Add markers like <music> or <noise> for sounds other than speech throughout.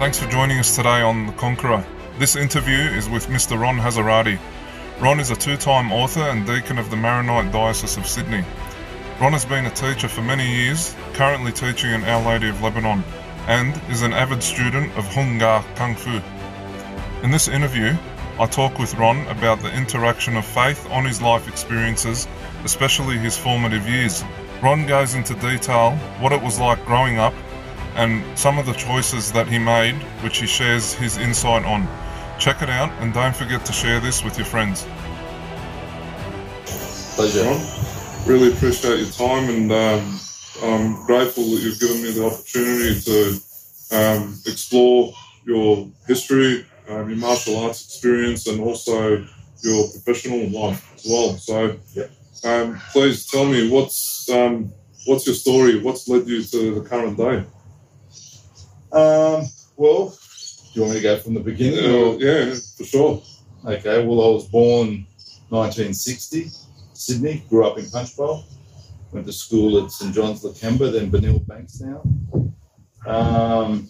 Thanks for joining us today on The Conqueror. This interview is with Mr. Ron Hasserati. Ron is a two time author and deacon of the Maronite Diocese of Sydney. Ron has been a teacher for many years, currently teaching in Our Lady of Lebanon, and is an avid student of Hung Gar Kung Fu. In this interview, I talk with Ron about the interaction of faith on his life experiences, especially his formative years. Ron goes into detail what it was like growing up and some of the choices that he made, which he shares his insight on. Check it out and don't forget to share this with your friends. Pleasure. Ron, really appreciate your time and um, I'm grateful that you've given me the opportunity to um, explore your history, um, your martial arts experience, and also your professional life as well. So, Yep. um, please tell me what's um, what's your story? What's led you to the current day? Um, well, do you want me to go from the beginning? Uh, or- yeah, for sure. Okay, well, I was born 1960, Sydney, grew up in Punchbowl, went to school at St John's Lakemba, then Benil Bankstown. Um,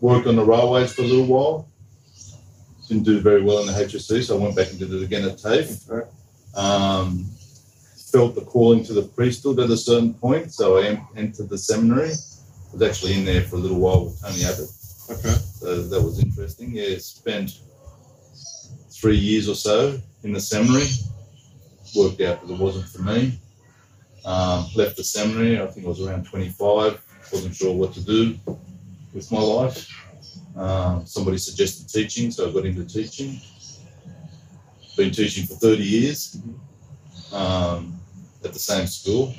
worked on the railways for a little while. Didn't do very well in the HSC, so I went back and did it again at TAFE. Um, felt the calling to the priesthood at a certain point, so I entered the seminary. Was actually in there for a little while with Tony Abbott. Okay. So that was interesting. Yeah, spent three years or so in the seminary. Worked out that it wasn't for me. Um, left the seminary. I think I was around 25. Wasn't sure what to do with my life. Um, somebody suggested teaching, so I got into teaching. Been teaching for 30 years um, at the same school.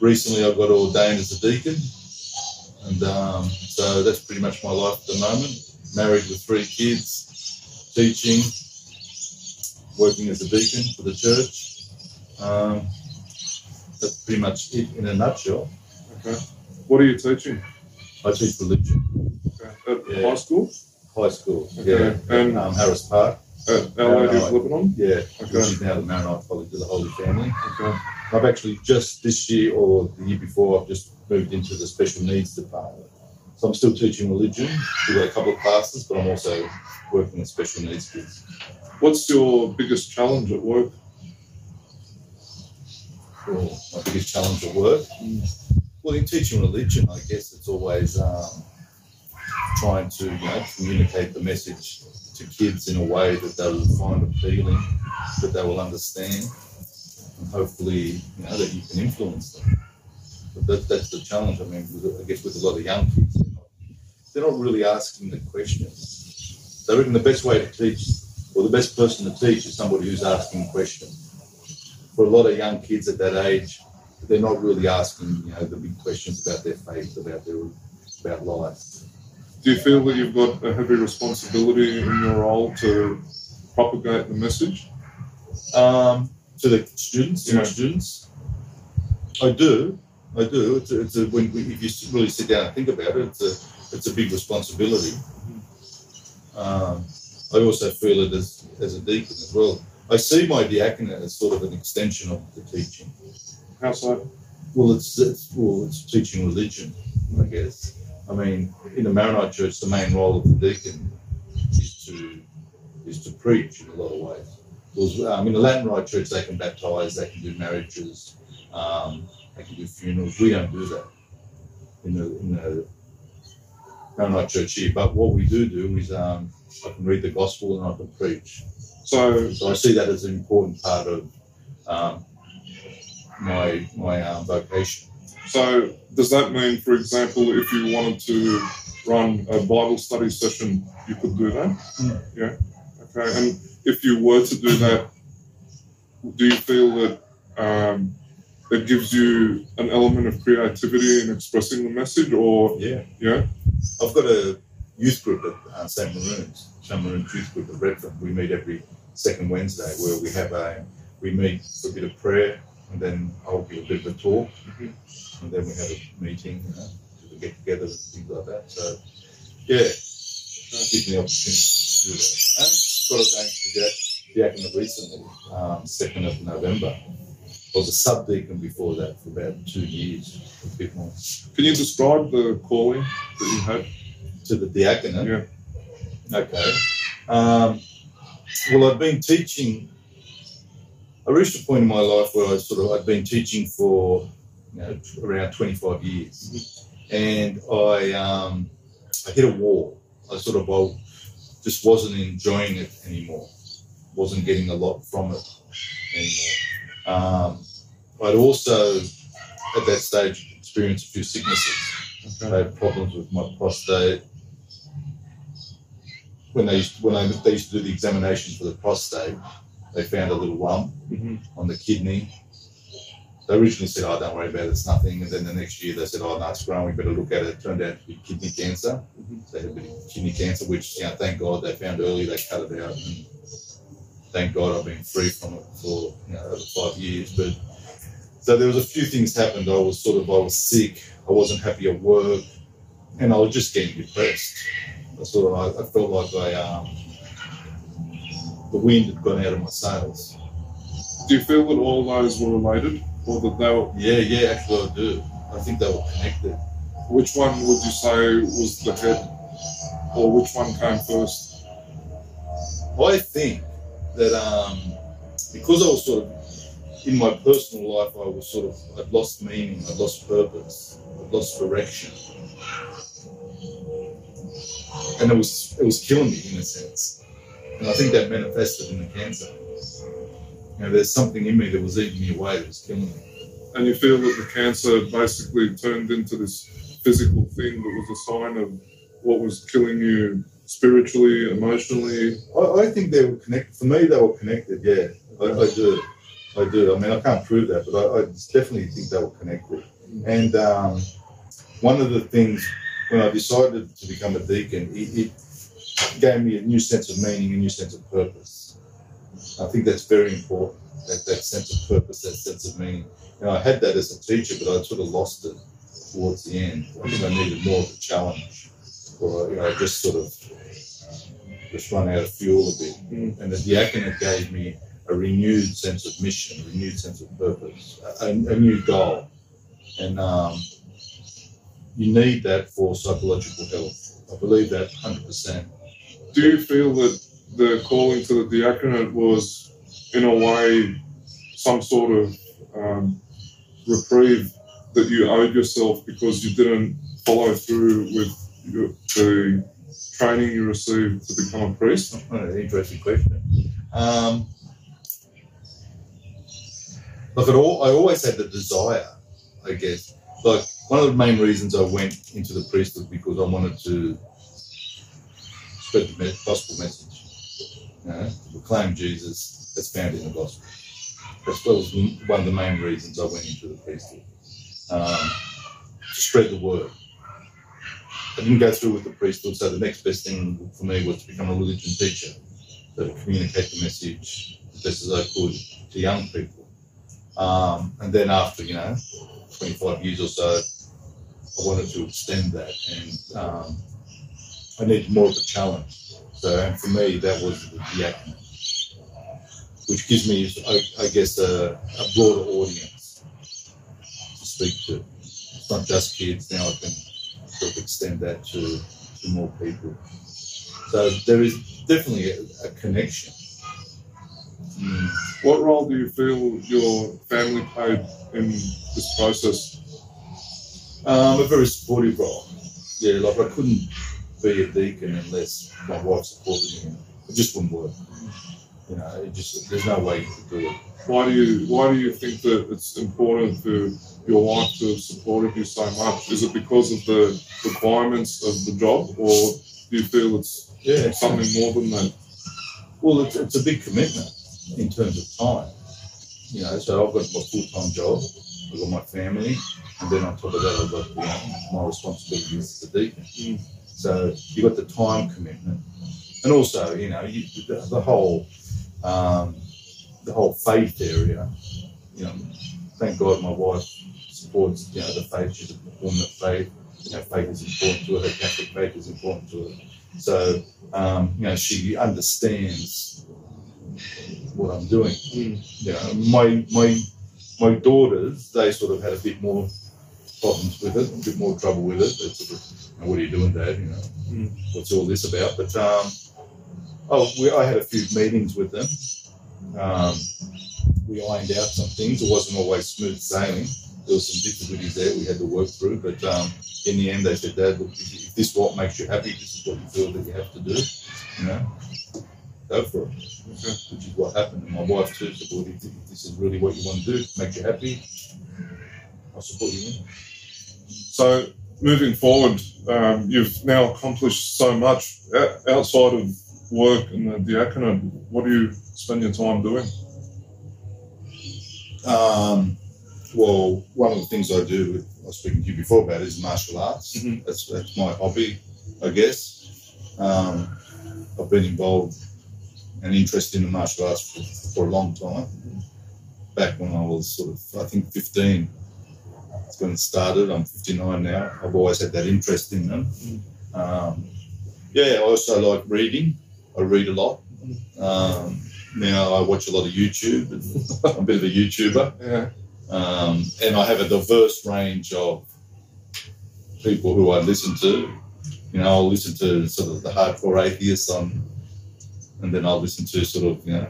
Recently, I got ordained as a deacon. And um, so that's pretty much my life at the moment. Married with three kids, teaching, working as a deacon for the church. Um, that's pretty much it in a nutshell. Okay. What are you teaching? I teach religion, Okay. At Yeah. high school? high school, Okay. yeah, And um, Harris Park, at Our Lady of Maronite. Lebanon? yeah, Okay. which is now the Maronite College of the Holy Family. Okay. I've actually just this year or the year before, I've just moved into the special needs department. So I'm still teaching religion. We've got a couple of classes, but I'm also working with special needs kids. What's your biggest challenge at work? Or my biggest challenge at work. Well, in teaching religion, I guess it's always um, trying to you know, communicate the message to kids in a way that they will find appealing, that they will understand, and hopefully, you know, that you can influence them. But that, that's the challenge. I mean, I guess with a lot of young kids, they're not, they're not really asking the questions. They reckon the best way to teach, or the best person to teach, is somebody who's asking questions. For a lot of young kids at that age, they're not really asking, you know, the big questions about their faith, about their about life. Do you feel that you've got a heavy responsibility in your role to propagate the message? Um, to the students, to my students, I do, I do. It's a, it's a when we, if you really sit down and think about it, it's a it's a big responsibility. Um, I also feel it as as a deacon as well. I see my diaconate as sort of an extension of the teaching. How so? Well, it's, it's well, it's teaching religion, I guess. I mean, in the Maronite Church, the main role of the deacon is to is to preach in a lot of ways. Whereas, um, in the Latin Rite Church, they can baptize, they can do marriages, um, they can do funerals. We don't do that in the in the Maronite Church here. But what we do do is um, I can read the gospel and I can preach. So, So I see that as an important part of um, my my um, vocation. So does that mean, for example, if you wanted to run a Bible study session, you could do that? Mm. Yeah. Okay. And if you were to do that, do you feel that um, it gives you an element of creativity in expressing the message, or Yeah. yeah? I've got a youth group at uh, St Maroun's, St Maroun's Youth Group at Redfern. We meet every second Wednesday where we have a we meet for a bit of prayer and then I'll give a bit of a talk Mhm. And then we have a meeting, you know, we get together and things like that. So yeah, gives me the opportunity to do that. I only got ordained to the diaconate recently, um, second of November. I was a sub deacon before that for about two years, a bit more. Can you describe the calling that you had? To the diaconate? Yeah. Okay. Um, well, I've been teaching. I reached a point in my life where I sort of I'd been teaching for you know around 25 years, and I um, I hit a wall. I sort of I just wasn't enjoying it anymore. Wasn't getting a lot from it anymore. Um, I'd also at that stage experienced a few sicknesses. I had problems with my prostate. When they used, when I, they used to do the examination for the prostate, they found a little lump Mhm. on the kidney. They originally said, "Oh, don't worry about it; it's nothing." And then the next year they said, "Oh, no, it's growing. We better look at it." It turned out to be kidney cancer. Mhm. They had a bit of kidney cancer, which you know, thank God they found early. They cut it out, and thank God I've been free from it for you know over five years. But so there was a few things happened. I was sort of I was sick. I wasn't happy at work, and I was just getting depressed. I sort of I, I felt like I um, the wind had gone out of my sails. Do you feel that all those were related, or that they were? Yeah, yeah, actually I do. I think they were connected. Which one would you say was the head, or which one came first? I think that um, because I was sort of in my personal life, I was sort of I'd lost meaning, I'd lost purpose, I'd lost direction, and it was it was killing me in a sense. And I think that manifested in the cancer. You know, there's something in me that was eating me away that was killing me. And you feel that the cancer basically turned into this physical thing that was a sign of what was killing you spiritually, emotionally. I, I think they were connected. For me, they were connected. Yeah, I, I do. I do. I mean, I can't prove that, but I, I definitely think they were connected. And um, one of the things when I decided to become a deacon, it, it gave me a new sense of meaning, a new sense of purpose. I think that's very important. That, that sense of purpose, that sense of meaning. You know, I had that as a teacher, but I sort of lost it towards the end. I think I needed more of a challenge, or you know, just sort of just run out of fuel a bit. Mm. And the diaconate gave me a renewed sense of mission, a renewed sense of purpose, a, a new goal. And um, you need that for psychological health. I believe that 100%. Do you feel that the calling to the diaconate was, in a way, some sort of um, reprieve that you owed yourself because you didn't follow through with your, the training you received to become a priest? Oh, interesting question. Um, look, it all, I always had the desire, I guess. Like, one of the main reasons I went into the priesthood because I wanted to spread the gospel message, know, to proclaim Jesus that's found in the gospel. That's that was one of the main reasons I went into the priesthood, um, to spread the word. I didn't go through with the priesthood, so the next best thing for me was to become a religion teacher, so to communicate the message as best as I could to young people. Um, and then after, you know, 25 years or so, I wanted to extend that, and um, I needed more of a challenge. So, and for me, that was the diaconate, which gives me, I, I guess, a, a broader audience to speak to. It's not just kids. Now I can sort of extend that to, to more people. So there is definitely a, a connection. Mm. What role do you feel your family played in this process? Um, a very supportive role. Yeah, like I couldn't be a deacon unless my wife supported me. It just wouldn't work. You know, it just there's no way you could do it. Why do you Why do you think that it's important for your wife to have supported you so much? Is it because of the requirements of the job, or do you feel it's Yeah, something more than that? Well, it's, it's a big commitment in terms of time. You know, so I've got my full time job, I've got my family, and then on top of that, I've got you know, my responsibilities as a deacon. Mm. So you've got the time commitment, and also you know you, the, the whole um, the whole faith area. You know, thank God my wife supports you know the faith. She's a woman of faith. You know, faith is important to her. Her Catholic faith is important to her. So um, you know she understands what I'm doing. Mm. You know, my my my daughters, they sort of had a bit more problems with it, a bit more trouble with it. They sort of, what are you doing, Dad? You know, Mm. what's all this about? But um, oh, we, I had a few meetings with them. Um, we ironed out some things. It wasn't always smooth sailing. There were some difficulties there we had to work through. But um, in the end, they said, Dad, look, if if this is what makes you happy, this is what you feel that you have to do. You know, go for it Okay. which is what happened. And my wife too said, well, if if this is really what you want to do, make you happy, I'll support you in it. So moving forward, um, you've now accomplished so much O- outside of work and the diaconate. What do you spend your time doing? Um, well, one of the things I do, I was speaking to you before about, is martial arts. Mhm. That's, that's my hobby, I guess. Um, I've been involved and interested in the martial arts for, for a long time. Back when I was sort of, I think, 15. It started. I'm 59 now. I've always had that interest in them. Um, yeah, I also like reading. I read a lot. Um, now I watch a lot of YouTube. <laughs> I'm a bit of a YouTuber. Yeah. Um, and I have a diverse range of people who I listen to. You know, I'll listen to sort of the hardcore atheists on, and then I'll listen to sort of, you know,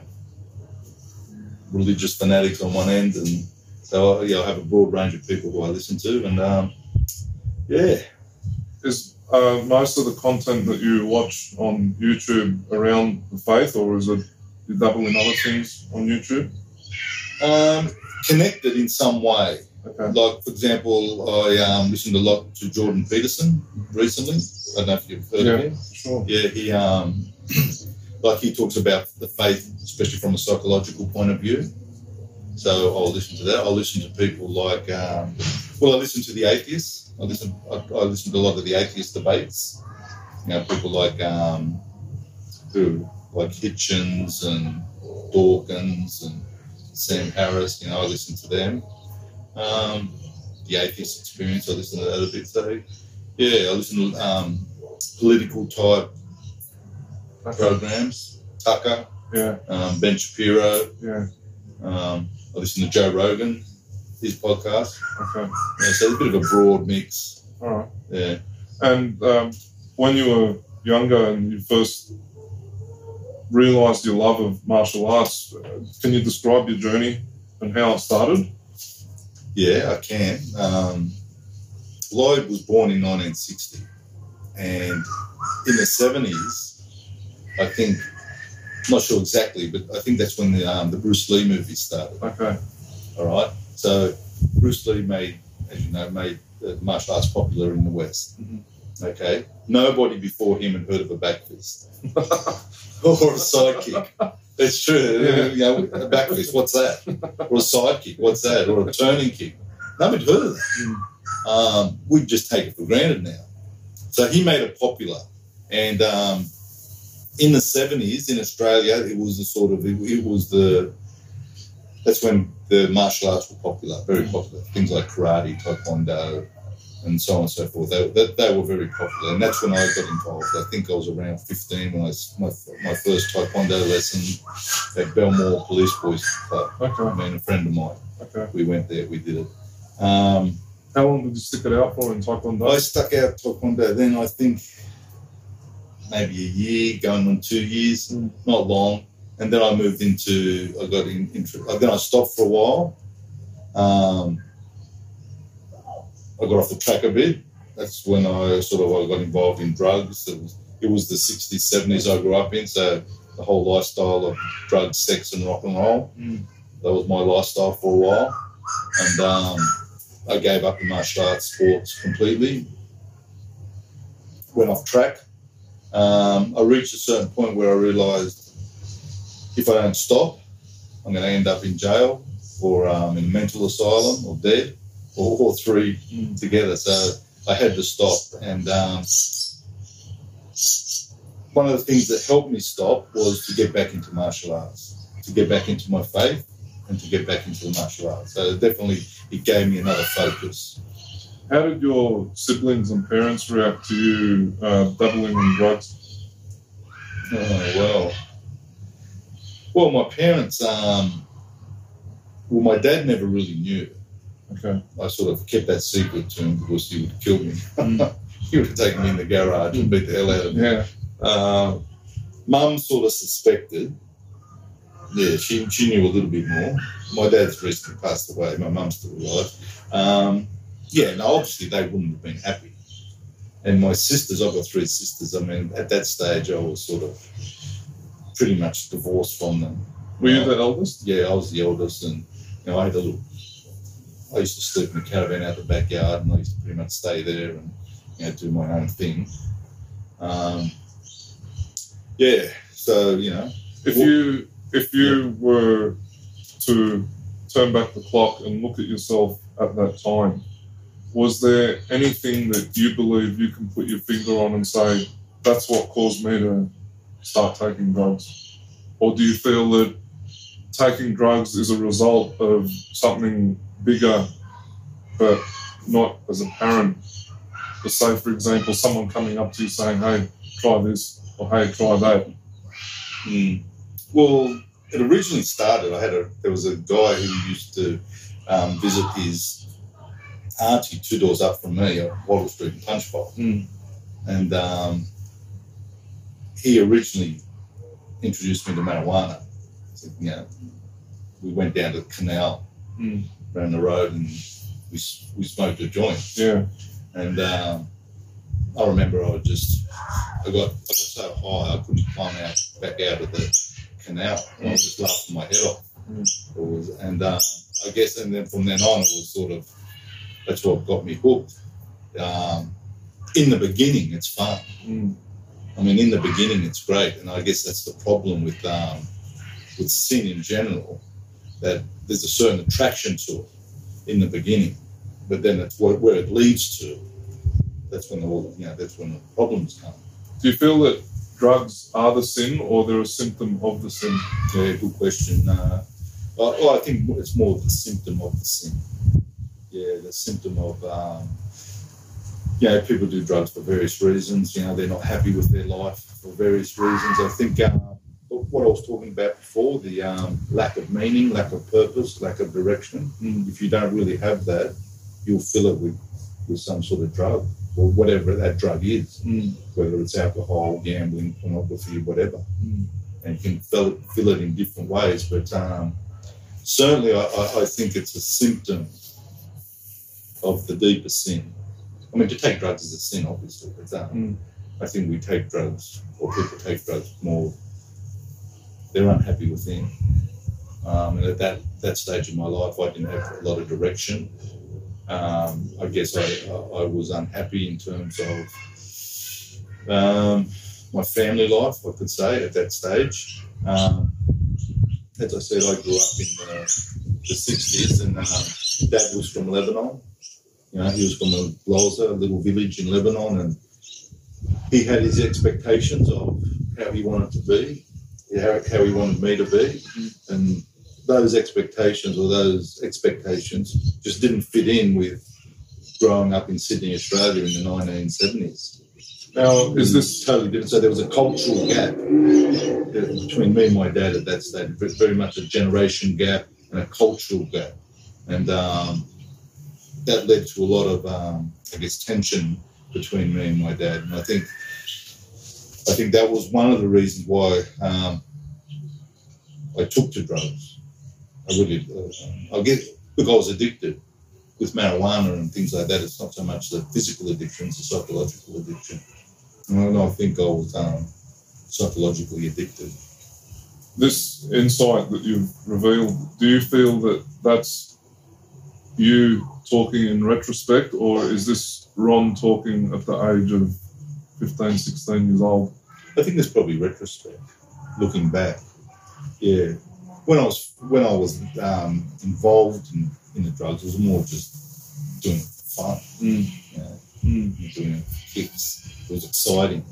religious fanatics on one end. And so, yeah, I have a broad range of people who I listen to. And um, yeah, Is uh, most of the content that you watch on YouTube around the faith, or is it you dabble in other things on YouTube? um, connected in some way. Okay. Like, for example, I um, listened a lot to Jordan Peterson recently. I don't know if you've heard of Yeah. him. Sure. Yeah, he um, <clears throat> like he talks about the faith, especially from a psychological point of view. So I'll listen to that. I'll listen to people like, um, well, I listen to the atheists. I listen, I, I listen to a lot of the atheist debates. You know, people like um, who like Hitchens and Dawkins and Sam Harris. You know, I listen to them. Um, the atheist experience, I listen to that a bit. So yeah, I listen to um, political type programs. Tucker, Yeah. um, Ben Shapiro. Yeah. Um, I listen to Joe Rogan, his podcast. Okay. Yeah, so it's a bit of a broad mix. All right. Yeah. And um, when you were younger and you first realized your love of martial arts, can you describe your journey and how it started? Yeah, I can. Um, Lloyd was born in 1960, and in the 70s, I think, not sure exactly, but I think that's when the um, the Bruce Lee movie started. Okay. All right. So Bruce Lee made, as you know, made uh, martial arts popular in the West. Mhm. Okay. Nobody before him had heard of a back fist <laughs> or a side kick. It's true. Yeah. You know, a back fist, what's that? Or a side kick, what's that? Or a turning kick. Nobody heard of that. Um, we just take it for granted now. So he made it popular. And um, in the 70s in Australia, it was the sort of, it, it was the, that's when the martial arts were popular, very popular. Things like karate, taekwondo, and so on and so forth. They, they, they were very popular. And that's when I got involved. I think I was around 15 when I, my, my first taekwondo lesson at Belmore Police Boys Club. Okay. I mean, a friend of mine. Okay. We went there, we did it. Um, How long did you stick it out for in Taekwondo? I stuck out Taekwondo then, I think maybe a year, going on two years, Mm. not long. And then I moved into, I got in, into then I stopped for a while. Um, I got off the track a bit. That's when I sort of I got involved in drugs. It was, it was the 60s, 70s I grew up in. So the whole lifestyle of drugs, sex, and rock and roll. Mm. That was my lifestyle for a while. And um, I gave up the martial arts sports completely. Went off track. Um, I reached a certain point where I realised if I don't stop, I'm going to end up in jail or um, in a mental asylum or dead or all three Mm. together. So I had to stop. And um, one of the things that helped me stop was to get back into martial arts, to get back into my faith, and to get back into the martial arts. So definitely, it gave me another focus. How did your siblings and parents react to you uh, dabbling in drugs? Oh well. Well, my parents, um, Well, my dad never really knew. Okay. I sort of kept that secret to him because he would kill me. Mm. <laughs> he would have taken me in the garage and beat the hell out of me. Yeah. Uh, Mum sort of suspected. Yeah, she, she knew a little bit more. My dad's recently passed away. My mum's still alive. Um, yeah, no, obviously they wouldn't have been happy. And my sisters, I've got three sisters. I mean, at that stage, I was sort of pretty much divorced from them. Were you the eldest? Yeah, I was the eldest, and you know, I had a little. I used to sleep in the caravan out the backyard, and I used to pretty much stay there and you know do my own thing. Um, yeah, so you know, If Well- you if you were to turn back the clock and look at yourself at that time, was there anything that you believe you can put your finger on and say that's what caused me to start taking drugs? Or do you feel that taking drugs is a result of something bigger but not as apparent? But say, for example, someone coming up to you saying, hey, try this, or hey, try that. Mm. Well, it originally started. I had a there was a guy who used to um, visit his auntie two doors up from me at Wattle Street in Punchbowl, Mm. and um, he originally introduced me to marijuana. So, you know, we went down to the canal, Mm. around the road, and we we smoked a joint. Yeah. And um, I remember I was just, I got, I got so high I couldn't climb out back out of the canal. And I was just laughing my head off. Mm. It was, and um, I guess, and then from then on, it was sort of, that's what got me hooked. Um, in the beginning, it's fun. Mm. I mean, in the beginning, it's great, and I guess that's the problem with um, with sin in general, that there's a certain attraction to it in the beginning, but then it's where, where it leads to. That's when all you know. That's when the problems come. Do you feel that drugs are the sin or they're a symptom of the sin? Yeah, good question. Uh, well, well, I think it's more the symptom of the sin. Yeah, the symptom of, um, you know, people do drugs for various reasons. You know, they're not happy with their life for various reasons. I think uh, what I was talking about before, the um, lack of meaning, lack of purpose, lack of direction. Mm. If you don't really have that, you'll fill it with, with some sort of drug or whatever that drug is, Mm. whether it's alcohol, gambling, pornography, whatever Mm. and you can fill it, fill it in different ways. But um, certainly, I, I think it's a symptom of the deeper sin. I mean, to take drugs is a sin, obviously, but um, Mm. I think we take drugs, or people take drugs more. They're unhappy within. Um, and at that, that stage of my life, I didn't have a lot of direction. Um, I guess I, I, I was unhappy in terms of um, my family life, I could say, at that stage. Um, as I said, I grew up in the, the 60s, and um, dad was from Lebanon. You know, he was from a Loza, a little village in Lebanon, and he had his expectations of how he wanted to be, how, how he wanted me to be, and those expectations or those expectations just didn't fit in with growing up in Sydney, Australia in the 1970s. Now, is this totally different? So there was a cultural gap between me and my dad at that stage, very much a generation gap and a cultural gap, and um, that led to a lot of, um, I guess, tension between me and my dad. And I think, I think that was one of the reasons why um, I took to drugs. I really, uh, I get because I was addicted with marijuana and things like that. It's not so much the physical addiction; it's the psychological addiction. And I think I was um, psychologically addicted. this insight that you've revealed? Do you feel that that's you talking in retrospect, or is this Ron talking at the age of 15, 16 years old? I think there's probably retrospect, looking back. Yeah, when I was when I was um, involved in, in the drugs, it was more just doing it for fun. Mm. You know, Mm. doing it for kicks. It was exciting.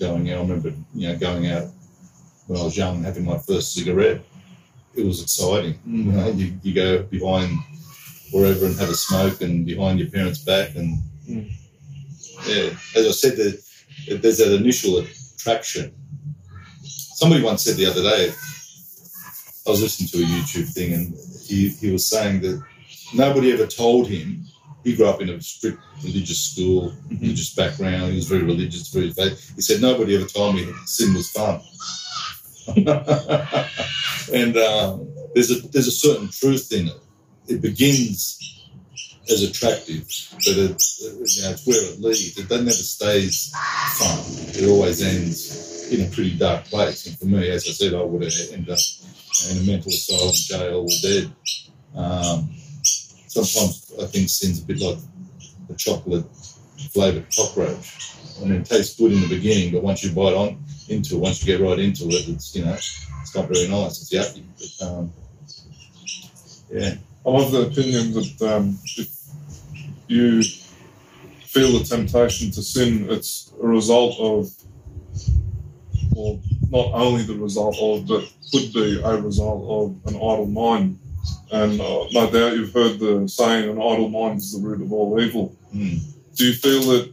Going out, I remember, you know, going out when I was young, having my first cigarette. It was exciting. You know, you, you go behind wherever and have a smoke, and behind your parents' back, and Mm. yeah, as I said, there, there's that initial attraction. Somebody once said the other day, I was listening to a YouTube thing, and he, he was saying that nobody ever told him. He grew up in a strict religious school, religious background. He was very religious, very faith. He said nobody ever told me sin was fun. <laughs> and um, there's a there's a certain truth in it. It begins as attractive, but you know, it's where it leads. It never stays fun. It always ends in a pretty dark place. And for me, as I said, I would have ended up in a mental asylum, jail, or dead. Um, sometimes I think sin's a bit like a chocolate flavoured cockroach. I mean, it tastes good in the beginning, but once you bite on into it, once you get right into it, it's you know, it's not very nice. It's yucky. But um, yeah, I'm of the opinion that um, if you feel the temptation to sin, it's a result of, or not only the result of, but could be a result of an idle mind. And uh, no doubt you've heard the saying, an idle mind is the root of all evil. mm. Do you feel that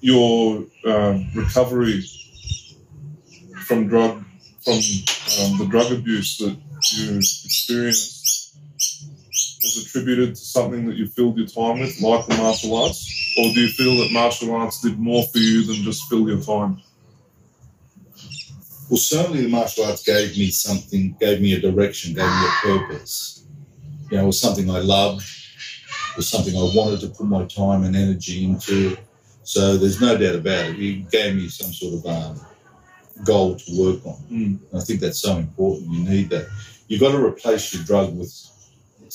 your uh, recovery from drug, from um, the drug abuse that you experienced was attributed to something that you filled your time with, like the martial arts? Or do you feel that martial arts did more for you than just fill your time? Well, certainly the martial arts gave me something, gave me a direction, gave me a purpose. You know, it was something I loved, it was something I wanted to put my time and energy into. So there's no doubt about it. It gave me some sort of um, goal to work on. Mm. I think that's so important. You need that. You've got to replace your drug with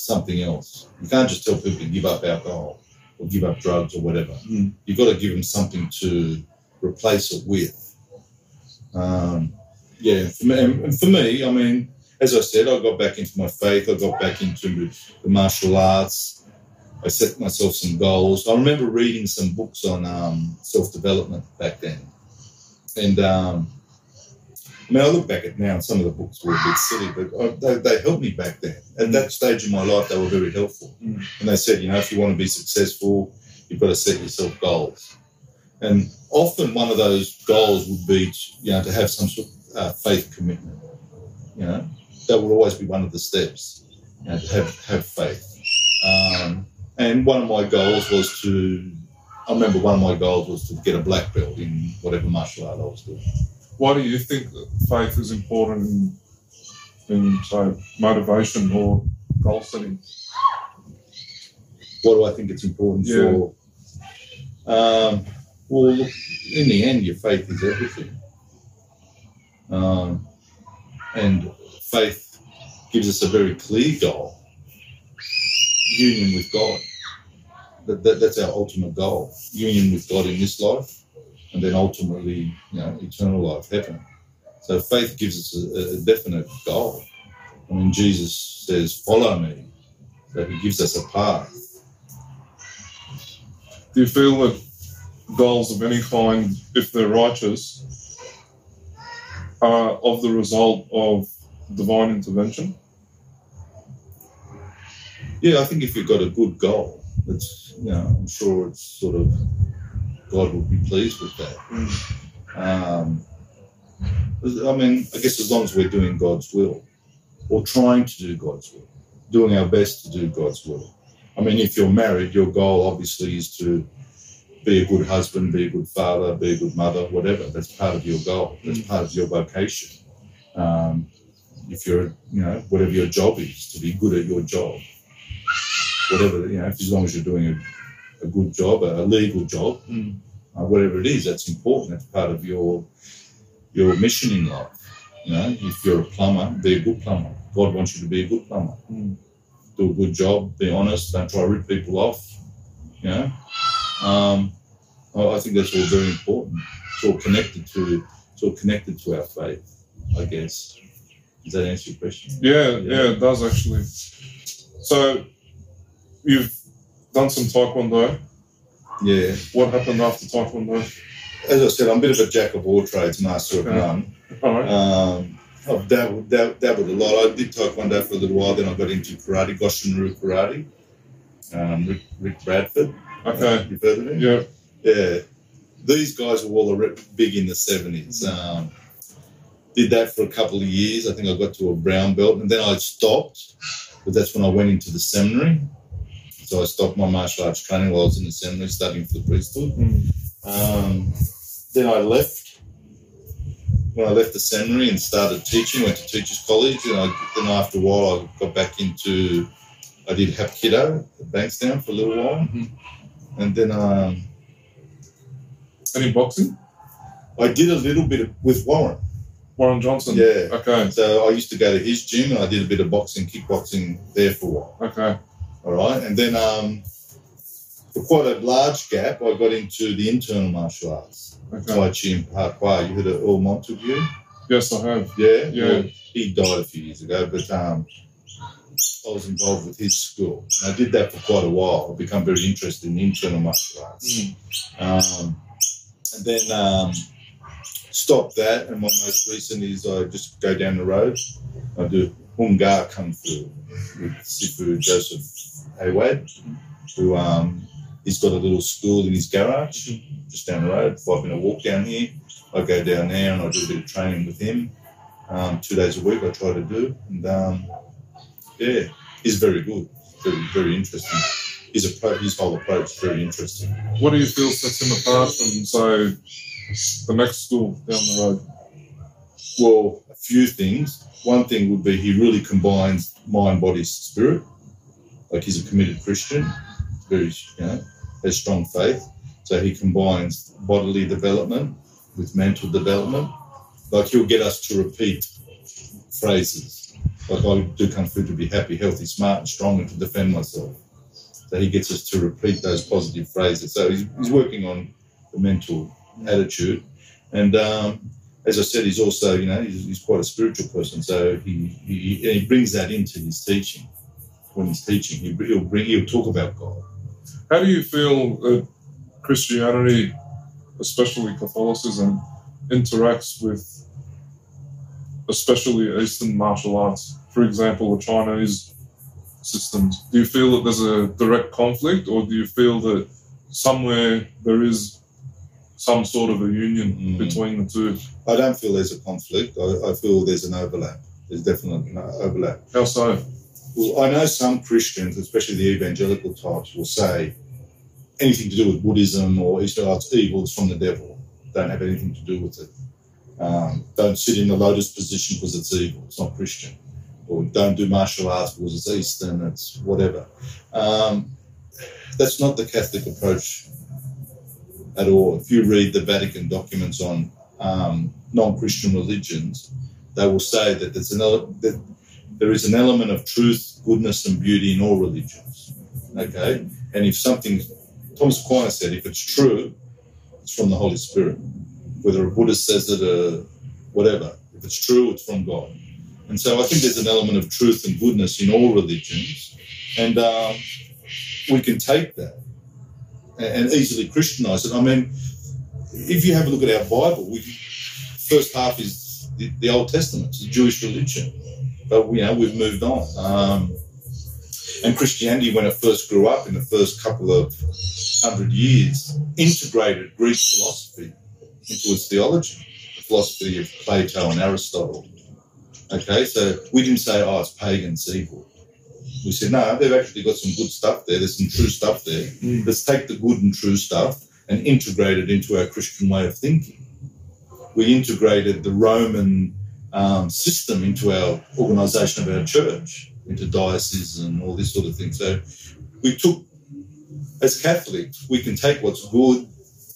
something else. You can't just tell people to give up alcohol or give up drugs or whatever. Mm. You've got to give them something to replace it with. Um, yeah, for me, and for me, I mean, as I said, I got back into my faith. I got back into the martial arts. I set myself some goals. I remember reading some books on um, self development back then, and um, I mean, I look back at now, and some of the books were a bit silly, but I, they, they helped me back then. At that stage in my life, they were very helpful. Mm. And they said, you know, if you want to be successful, you've got to set yourself goals. And often one of those goals would be, to, you know, to have some sort of uh, faith commitment. You know, that would always be one of the steps. You know, to have have faith. Um, and one of my goals was to. I remember one of my goals was to get a black belt in whatever martial art I was doing. Why do you think faith is important in, in say, motivation or goal setting? what do I think it's important Yeah. for? Um, well, look, in the end, your faith is everything. Um, and faith gives us a very clear goal union with God. That, that, that's our ultimate goal union with God in this life, and then ultimately, you know, eternal life, heaven. So faith gives us a, a definite goal. I mean, Jesus says, Follow me. So he gives us a path. Do you feel that goals of any kind, if they're righteous, are of the result of divine intervention? Yeah, I think if you've got a good goal, it's you know, I'm sure it's sort of God will be pleased with that. Um, I mean, I guess as long as we're doing God's will, or trying to do God's will, doing our best to do God's will. I mean, if you're married, your goal obviously is to be a good husband, be a good father, be a good mother, whatever. That's part of your goal. That's part of your vocation. Um, if you're, you know, whatever your job is, to be good at your job whatever, you know, as long as you're doing a, a good job, a legal job, Mm. uh, whatever it is, that's important. That's part of your your mission in life. You know, if you're a plumber, be a good plumber. God wants you to be a good plumber. Mm. Do a good job. Be honest. Don't try to rip people off. You know, um, I I think that's all very important. It's all connected to it's all connected to our faith. I guess. Does that answer your question? Yeah, yeah, it does actually. So, you've done some taekwondo. Yeah. What happened after taekwondo? As I said, I'm a bit of a jack of all trades, master of Okay. none. All right. Um, I've dabbled, dab, dabbled a lot. I did taekwondo for a little while, then I got into karate, Goshinru karate. Um, Rick, Rick Bradford. Okay. You've heard of him? Yeah. Yeah. These guys were all big in the 70s. Um, did that for a couple of years. I think I got to a brown belt, and then I stopped. but that's when I went into the seminary. So I stopped my martial arts training while I was in the seminary studying for the priesthood. Mm. Um, then I left. When I left the seminary and started teaching, went to teachers college, and I, then after a while I got back into. I did Hapkido at Bankstown for a little while, Mhm. and then um, Any boxing? I did a little bit of, with Warren. Warren Johnson. Yeah. Okay. So I used to go to his gym, and I did a bit of boxing, kickboxing there for a while. Okay. All right, and then um, for quite a large gap, I got into the internal martial arts, Okay. Tai Chi and. You heard of Erle Montaigue? Yes, I have. Yeah, Yeah. Well, he died a few years ago, but um, I was involved with his school. And I did that for quite a while. I've become very interested in internal martial arts. Mm. Um, and then um, stopped that, and my most recent is I just go down the road. I do Hung Gar Kung Fu with Sifu Joseph Haywad, who um, he's got a little school in his garage just down the road, five minute walk down here. I go down there and I do a bit of training with him. Um, two days a week I try to do, and um, yeah, he's very good, very very interesting. His approach, his whole approach, is very interesting. What do you feel sets him apart from, say, the next school down the road? Well, few things. One thing would be he really combines mind, body, spirit. Like he's a committed Christian, very you know, has strong faith. So he combines bodily development with mental development. Like he'll get us to repeat phrases. Like I do kung fu to be happy, healthy, smart, and strong, and to defend myself. So he gets us to repeat those positive phrases. So he's, he's working on the mental attitude, and um, as I said, he's also, you know, he's, he's quite a spiritual person. So he, he he brings that into his teaching. When he's teaching, he, he'll bring he'll talk about God. How do you feel that Christianity, especially Catholicism, interacts with especially Eastern martial arts? For example, the Chinese systems. Do you feel that there's a direct conflict, or do you feel that somewhere there is some sort of a union Mm. between the two? I don't feel there's a conflict. I, I feel there's an overlap. There's definitely an overlap. How so? Well, I know some Christians, especially the evangelical types, will say anything to do with Buddhism or Eastern arts evil is from the devil. Don't have anything to do with it. Um, don't sit in the lotus position because it's evil. It's not Christian. Or don't do martial arts because it's Eastern. It's whatever. Um, that's not the Catholic approach at all. If you read the Vatican documents on um, non-Christian religions, they will say that there's an ele- that there is an element of truth, goodness, and beauty in all religions. Okay, and if something, Thomas Aquinas said, if it's true, it's from the Holy Spirit. Whether a Buddhist says it or whatever, if it's true, it's from God. And so I think there's an element of truth and goodness in all religions, and um, we can take that and, easily Christianize it. I mean, if you have a look at our Bible, we first half is the, the Old Testament, it's the Jewish religion but you know we've moved on. Um, and Christianity, when it first grew up in the first couple of hundred years, integrated Greek philosophy into its theology, the philosophy of Plato and Aristotle. Okay, so we didn't say, "Oh, it's pagan, evil." We said, "No, they've actually got some good stuff there. There's some true stuff there. Mm. Let's take the good and true stuff and integrate it into our Christian way of thinking." We integrated the Roman um, system into our organisation of our church, into dioceses and all this sort of thing. So we took, as Catholics, we can take what's good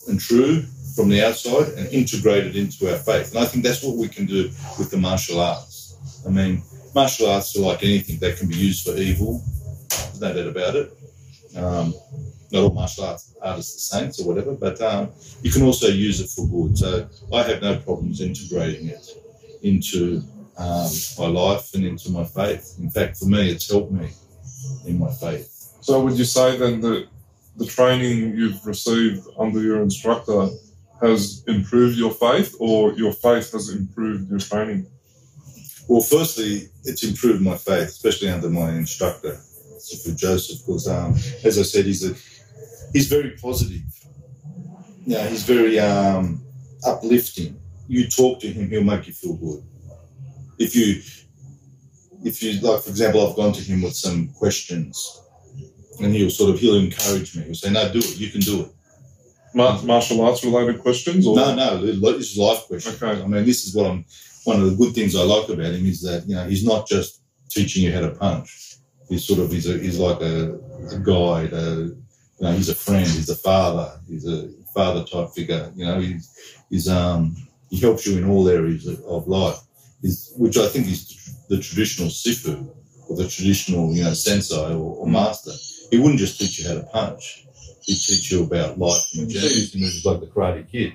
and true from the outside and integrate it into our faith. And I think that's what we can do with the martial arts. I mean, martial arts are like anything, they can be used for evil, there's no doubt about it. Um, not all martial arts artists are saints or whatever, but um, you can also use it for good. So I have no problems integrating it into um, my life and into my faith. In fact, for me, it's helped me in my faith. So would you say then that the training you've received under your instructor has improved your faith, or your faith has improved your training? Well, firstly, it's improved my faith, especially under my instructor, Sifu Joseph, because, um, as I said, he's a he's very positive. Yeah, he's very um, uplifting. You talk to him, he'll make you feel good. If you if you like, for example, I've gone to him with some questions, and he'll sort of he'll encourage me. He'll say, "No, do it. You can do it." Mar- martial arts related questions, or No, no, this is life questions. Okay. I mean, this is what I'm. One of the good things I like about him is that you know he's not just teaching you how to punch. He's sort of he's a, he's like a, a guide. A, you know, he's a friend. He's a father. He's a father type figure. You know, he's, he's um he helps you in all areas of, life. He's, which I think is the traditional sifu or the traditional you know sensei or, or master. He wouldn't just teach you how to punch. He'd teach you about life in general. He's like the Karate Kid,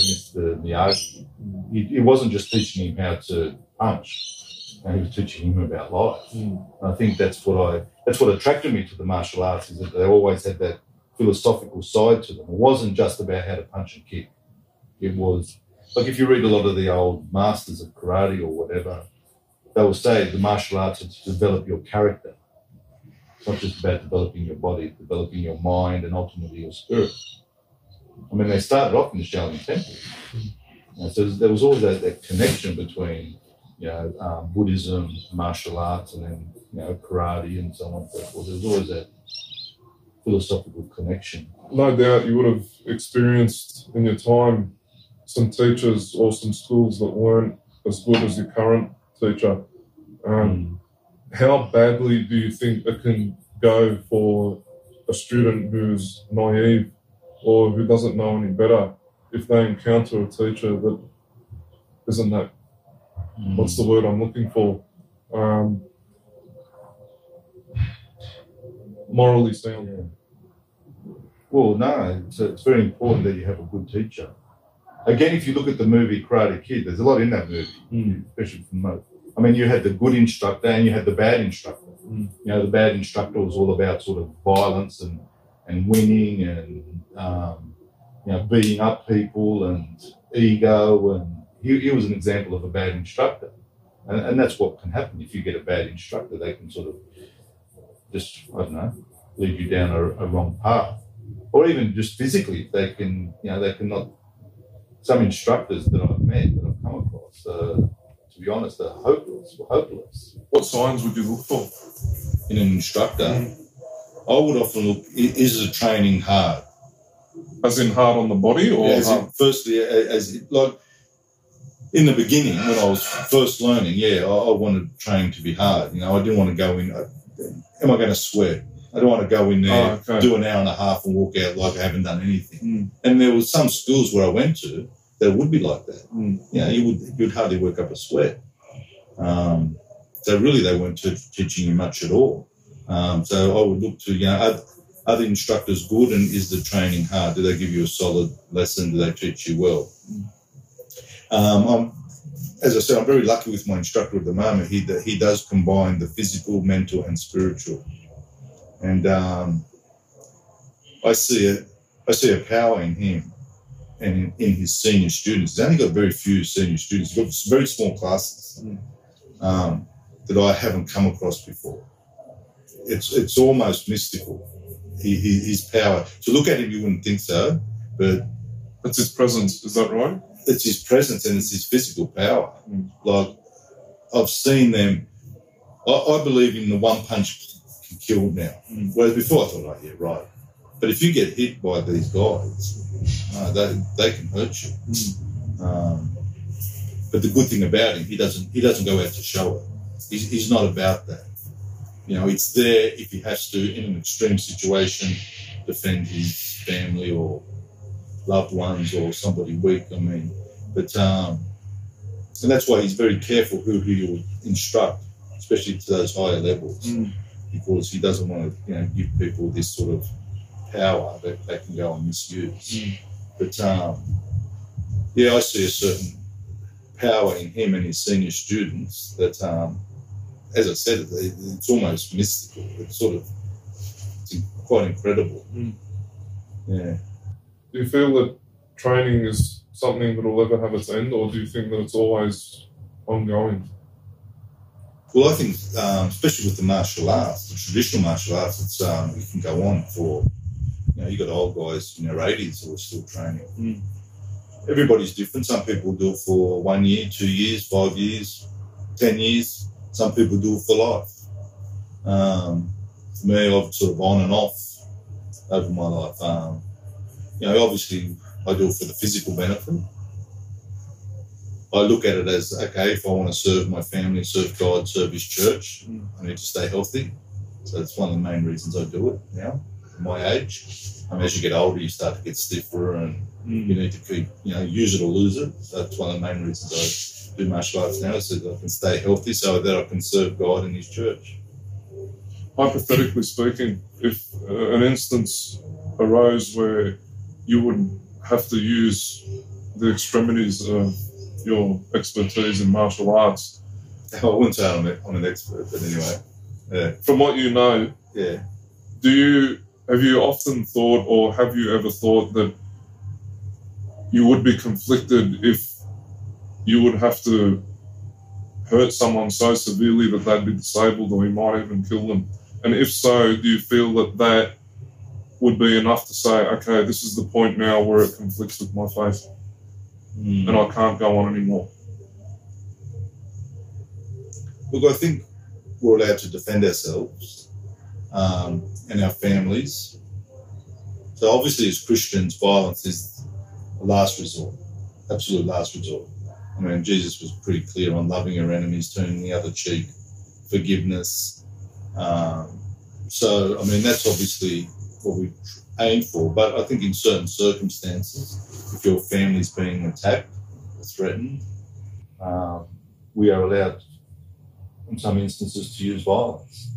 Mr. Miyagi. He, he wasn't just teaching him how to punch. and he was teaching him about life. Mm. I think that's what I that's what attracted me to the martial arts is that they always had that philosophical side to them. It wasn't just about how to punch and kick. It was like if you read a lot of the old masters of karate or whatever, they will say the martial arts is to develop your character. It's not just about developing your body, developing your mind and ultimately your spirit. I mean, they started off in the Shaolin Temple. So there was always that, that connection between, you know, um, Buddhism, martial arts, and then, you know, karate and so on and so forth. There's always that philosophical connection. No doubt you would have experienced in your time some teachers or some schools that weren't as good as your current teacher. Um, how badly do you think it can go for a student who's naive or who doesn't know any better if they encounter a teacher that isn't that what's the word I'm looking for? Um, morally sound. Yeah. Well, no, it's, it's very important that you have a good teacher. Again, if you look at the movie Karate Kid, there's a lot in that movie, Mm. especially from most. I mean, you had the good instructor and you had the bad instructor. Mm. You know, the bad instructor was all about sort of violence and, and winning and, um, you know, beating up people and ego. And he, he was an example of a bad instructor. And, and that's what can happen if you get a bad instructor. They can sort of just, I don't know, lead you down a, a wrong path. Or even just physically, they can, you know, they can not. Some instructors that I've met, that I've come across, uh, to be honest, are hopeless, hopeless. What signs would you look for? In an instructor, I would often look, is the training hard? As in hard on the body or as in, firstly, as like in the beginning when I was first learning, yeah, I, I wanted training to be hard. You know, I didn't want to go in. uh, Am I going to sweat? I don't want to go in there, Oh, okay. do an hour and a half, and walk out like I haven't done anything. Mm. And there was some schools where I went to that would be like that. Mm. You know, you would you'd hardly work up a sweat. Um, so really, they weren't t- teaching you much at all. Um, so I would look to you know are, are the instructors good and is the training hard? Do they give you a solid lesson? Do they teach you well? Um, I'm, as I said, I'm very lucky with my instructor at the moment. He he does combine the physical, mental, and spiritual, and um, I see a I see a power in him and in, in his senior students. He's only got very few senior students. He's got very small classes um, that I haven't come across before. It's it's almost mystical. He, he, his power. To look at him, you wouldn't think so, but That's his presence, is that right? it's his presence and it's his physical power. Mm. Like I've seen them. I, I believe in the one punch can kill now. Mm. Whereas before I thought, oh yeah, right. But if you get hit by these guys, uh, they they can hurt you. Um, but the good thing about him, he doesn't he doesn't go out to show it. He's, he's not about that. You know, it's there if he has to in an extreme situation defend his family or loved ones or somebody weak. I mean, but um, and that's why he's very careful who he will instruct, especially to those higher levels, Mm. because he doesn't want to you know give people this sort of power that they can go and misuse. Mm. But um, yeah, I see a certain power in him and his senior students that, um, as I said, it, it's almost mystical. It's sort of it's quite incredible. Mm. Yeah. Do you feel that training is something that will ever have its end, or do you think that it's always ongoing? Well, I think, um, especially with the martial arts, the traditional martial arts, it's um, it can go on for, you know, you got old guys in their 80s who are still training. Mm. Everybody's different. Some people do it for one year, two years, five years, ten years. Some people do it for life. Um, for me, I've sort of on and off over my life. Um, you know, obviously, I do it for the physical benefit. I look at it as okay, if I want to serve my family, serve God, serve His church, Mm. I need to stay healthy. So that's one of the main reasons I do it now, at my age. I mean, as you get older, you start to get stiffer and you need to keep, you know, use it or lose it. So that's one of the main reasons I do martial arts now, so that I can stay healthy, so that I can serve God and His church. Hypothetically speaking, if uh, an instance arose where you would have to use the extremities of your expertise in martial arts, <laughs> I wouldn't say I'm, I'm an expert, but anyway, yeah, from what you know, yeah. do you have you often thought or have you ever thought that you would be conflicted if you would have to hurt someone so severely that they'd be disabled or you might even kill them and if so do you feel that that would be enough to say okay this is the point now where it conflicts with my faith Mm. and i can't go on anymore Look, I think we're allowed to defend ourselves um, and our families. So obviously, as Christians, violence is a last resort, absolute last resort. I mean, Jesus was pretty clear on loving your enemies, turning the other cheek, forgiveness. Um, so, I mean, that's obviously what we aim for. But I think in certain circumstances, if your family's being attacked or threatened, um, we are allowed in some instances to use violence.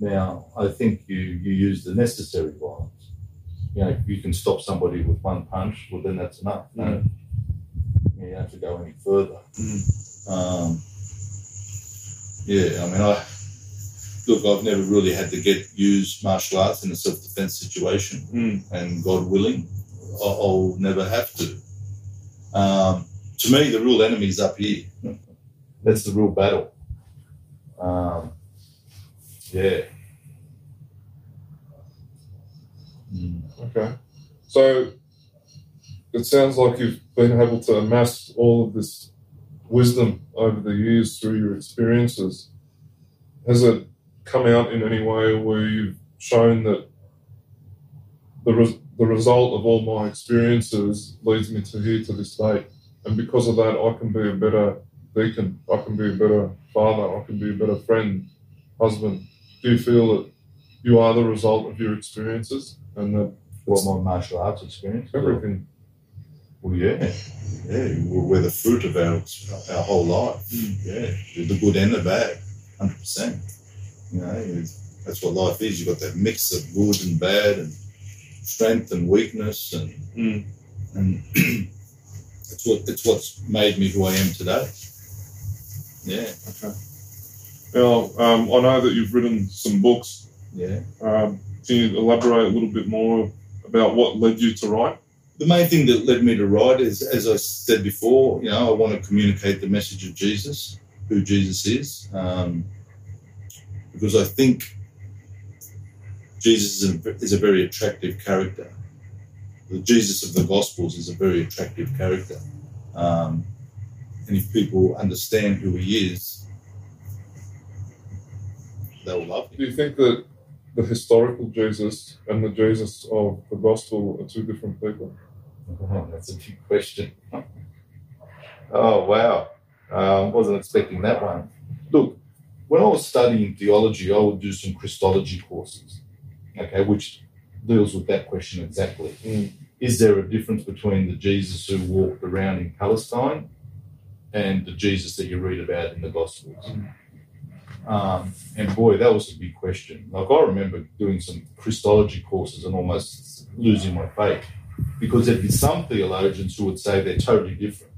Now, I think you, you use the necessary violence. You know, if you can stop somebody with one punch, well, then that's enough. No, you have to go any further. Um, yeah, I mean, I look, I've never really had to get used martial arts in a self defense situation, Mm. and God willing, I'll, never have to. Um, to me, the real enemy's up here. That's the real battle. Um, yeah. Mm. Okay. So it sounds like you've been able to amass all of this wisdom over the years through your experiences. Has it come out in any way where you've shown that the, res- the result of all my experiences leads me to here to this day? And because of that, I can be a better deacon, I can be a better father, I can be a better friend, husband. Do you feel that you are the result of your experiences and that What my martial arts experience? everything. Well, yeah, yeah. We're, the fruit of our our whole life. Mm. Yeah, the good and the bad, hundred percent. You know, that's what life is. You've got that mix of good and bad, and strength and weakness, and Mm. and <clears throat> it's what it's what's made me who I am today. Yeah, Okay. Now, um, I know that you've written some books. yeah. Um, can you elaborate a little bit more about what led you to write? The main thing that led me to write is, as I said before, you know, I want to communicate the message of Jesus, who Jesus is, um, because I think Jesus is a, is a very attractive character. The Jesus of the Gospels is a very attractive character, um, and if people understand who he is, they'll love him. Do you think that the historical Jesus and the Jesus of the gospel are two different people? Oh, that's a big question. oh, wow. Um, wasn't expecting that one. Look, when I was studying theology, I would do some Christology courses, okay, which deals with that question exactly. Mm. Is there a difference between the Jesus who walked around in Palestine and the Jesus that you read about in the Gospels? Um, and boy, that was a big question. Like, I remember doing some Christology courses and almost losing my faith because there'd be some theologians who would say they're totally different.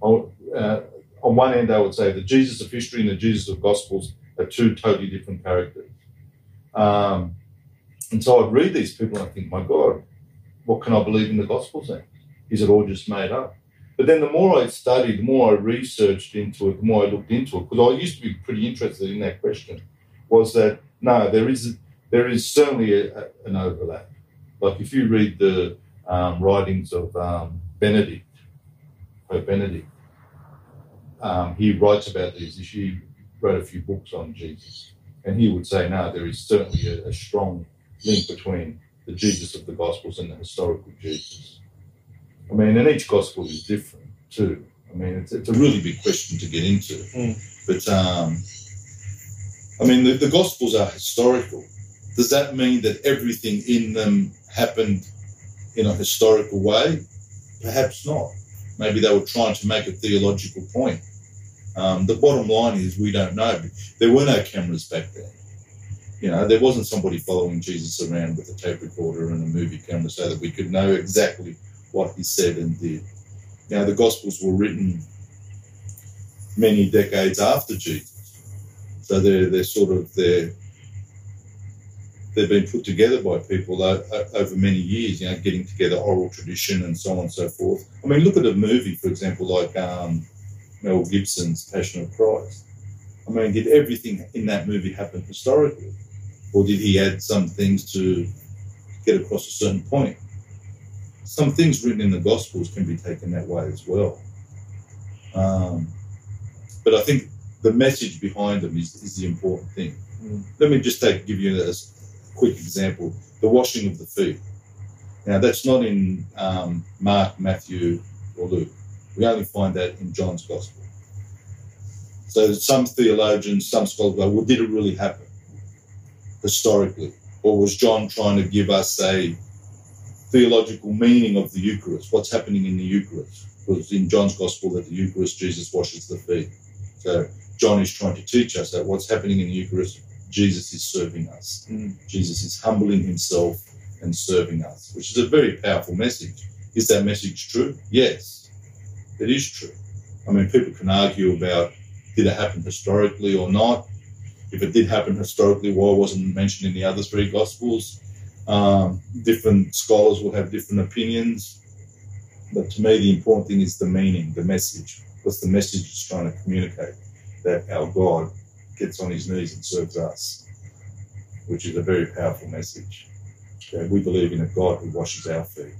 On, uh, on one end, I would say the Jesus of history and the Jesus of Gospels are two totally different characters. Um, and so I'd read these people and I think, my God, what can I believe in the Gospels then? Is it all just made up? But then the more I studied, the more I researched into it, the more I looked into it, because I used to be pretty interested in that question, was that no, there is there is certainly a, a, an overlap. Like if you read the um, writings of um, Benedict, Pope Benedict, um, he writes about these issues. He wrote a few books on Jesus, and he would say, no, there is certainly a, a strong link between the Jesus of the Gospels and the historical Jesus. I mean, and each Gospel is different too. I mean, it's, it's a really big question to get into. Mm. But, um, I mean, the, the Gospels are historical. Does that mean that everything in them happened in a historical way? Perhaps not. Maybe they were trying to make a theological point. Um, the bottom line is we don't know. There were no cameras back then. You know, there wasn't somebody following Jesus around with a tape recorder and a movie camera so that we could know exactly what he said and did. Now, the Gospels were written many decades after Jesus. So they're, they're sort of, they're, they've been put together by people over many years, you know, getting together oral tradition and so on and so forth. I mean, look at a movie, for example, like um, Mel Gibson's Passion of Christ. I mean, did everything in that movie happen historically? Or did he add some things to get across a certain point? Some things written in the Gospels can be taken that way as well. Um, but I think the message behind them is, is the important thing. Mm. Let me just take give you a quick example: the washing of the feet. Now, that's not in um, Mark, Matthew, or Luke. We only find that in John's Gospel. So some theologians, some scholars go, well, did it really happen historically? Or was John trying to give us a theological meaning of the Eucharist? What's happening in the Eucharist? Because in John's Gospel, that the Eucharist, Jesus washes the feet. So John is trying to teach us that what's happening in the Eucharist, Jesus is serving us. Mm. Jesus is humbling himself and serving us, which is a very powerful message. Is that message true? Yes, it is true. I mean, people can argue about did it happen historically or not. If it did happen historically, why wasn't it mentioned in the other three Gospels? Um, different scholars will have different opinions. But to me, the important thing is the meaning, the message. What's the message it's trying to communicate? That our God gets on his knees and serves us, which is a very powerful message. Okay? We believe in a God who washes our feet.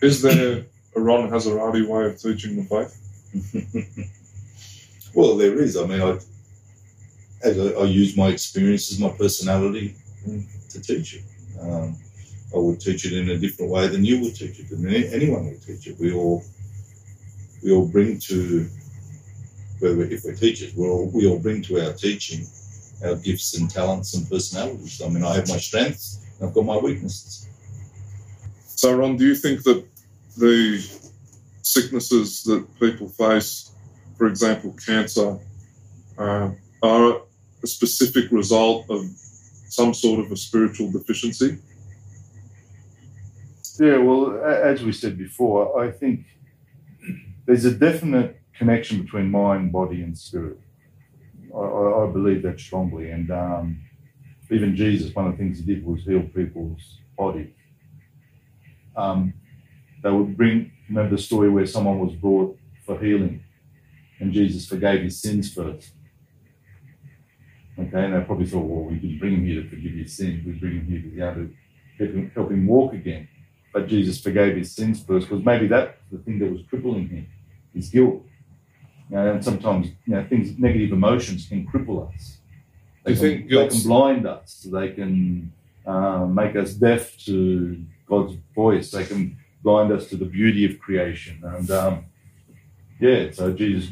Is there a Ron Hasserati way of teaching the faith? <laughs> well, there is. I mean, I, as I, I use my experiences, my personality to teach it. Um, I would teach it in a different way than you would teach it, than anyone would teach it. We all we all bring to whether if we're teachers, we all, we all bring to our teaching our gifts and talents and personalities. I mean, I have my strengths, I've got my weaknesses. So, Ron, do you think that the sicknesses that people face, for example, cancer, uh, are a specific result of some sort of a spiritual deficiency? Yeah, well, as we said before, I think there's a definite connection between mind, body, and spirit. I, I, believe that strongly. And um, even Jesus, one of the things he did was heal people's body. Um, they would bring, remember the story where someone was brought for healing and Jesus forgave his sins first. Okay, and they probably thought, well, we didn't bring him here to forgive his sins, we bring him here to be able to help him, help him walk again. But Jesus forgave his sins first because maybe that's the thing that was crippling him, his guilt. You know, and sometimes you know things, negative emotions can cripple us. They, can, they can blind us. They can uh, make us deaf to God's voice. They can blind us to the beauty of creation. And um, yeah, so Jesus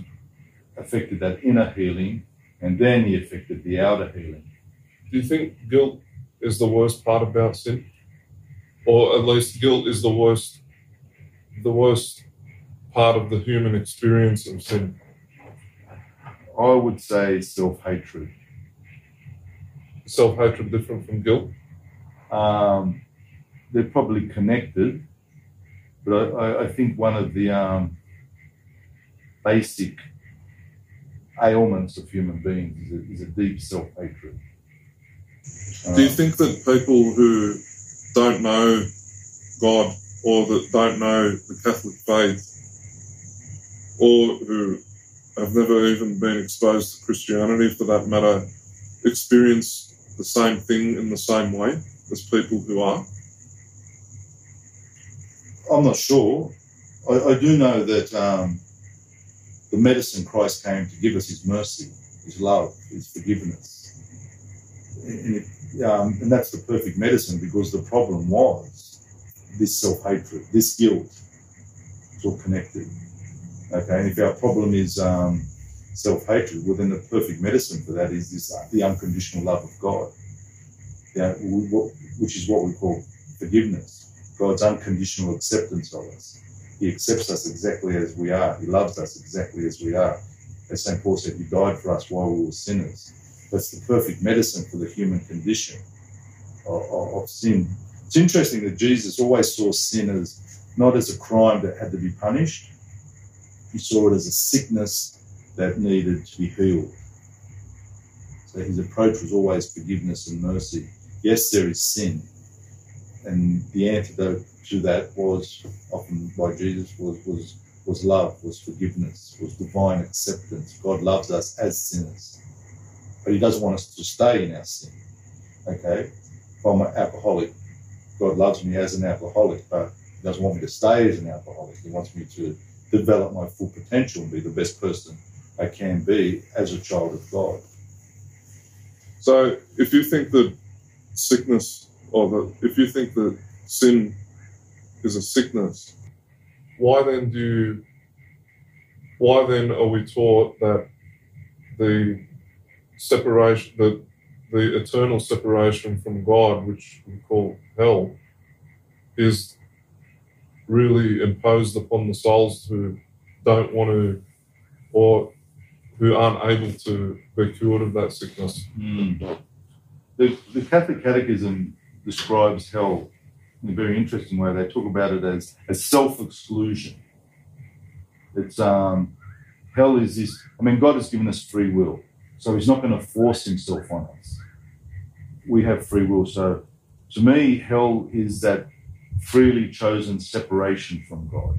affected that inner healing, and then he affected the outer healing. Do you think guilt is the worst part about sin, or at least guilt is the worst, the worst part of the human experience of sin? I would say self hatred. Self hatred different from guilt? Um, they're probably connected, but I, I think one of the um, basic ailments of human beings is a, is a deep self hatred. Do you think that people who don't know God or that don't know the Catholic faith or who have never even been exposed to Christianity for that matter, experience the same thing in the same way as people who are? I'm not sure. I, I do know that um, the medicine Christ came to give us His mercy, His love, His forgiveness. And, it, um, and that's the perfect medicine because the problem was this self hatred, this guilt. It's all connected. Okay, and if our problem is um, self hatred, well, then the perfect medicine for that is this uh, the unconditional love of God, yeah, which is what we call forgiveness. God's unconditional acceptance of us. He accepts us exactly as we are. He loves us exactly as we are. As St. Paul said, He died for us while we were sinners. That's the perfect medicine for the human condition of, of, of sin. It's interesting that Jesus always saw sin as not as a crime that had to be punished. He saw it as a sickness that needed to be healed. So his approach was always forgiveness and mercy. Yes, there is sin, and the antidote to that was often by Jesus was was was love, was forgiveness, was divine acceptance. God loves us as sinners, but He doesn't want us to stay in our sin. Okay, if I'm an alcoholic, God loves me as an alcoholic, but He doesn't want me to stay as an alcoholic. He wants me to develop my full potential and be the best person I can be as a child of God. So, if you think that sickness, or that if you think that sin is a sickness, why then do why then are we taught that the separation, that the eternal separation from God, which we call hell, is really imposed upon the souls who don't want to or who aren't able to be cured of that sickness. Mm. The, the Catholic Catechism describes hell in a very interesting way. They talk about it as, as self exclusion. It's um, hell is this. I mean, God has given us free will, so He's not going to force Himself on us. We have free will. So, to me, hell is that freely chosen separation from God.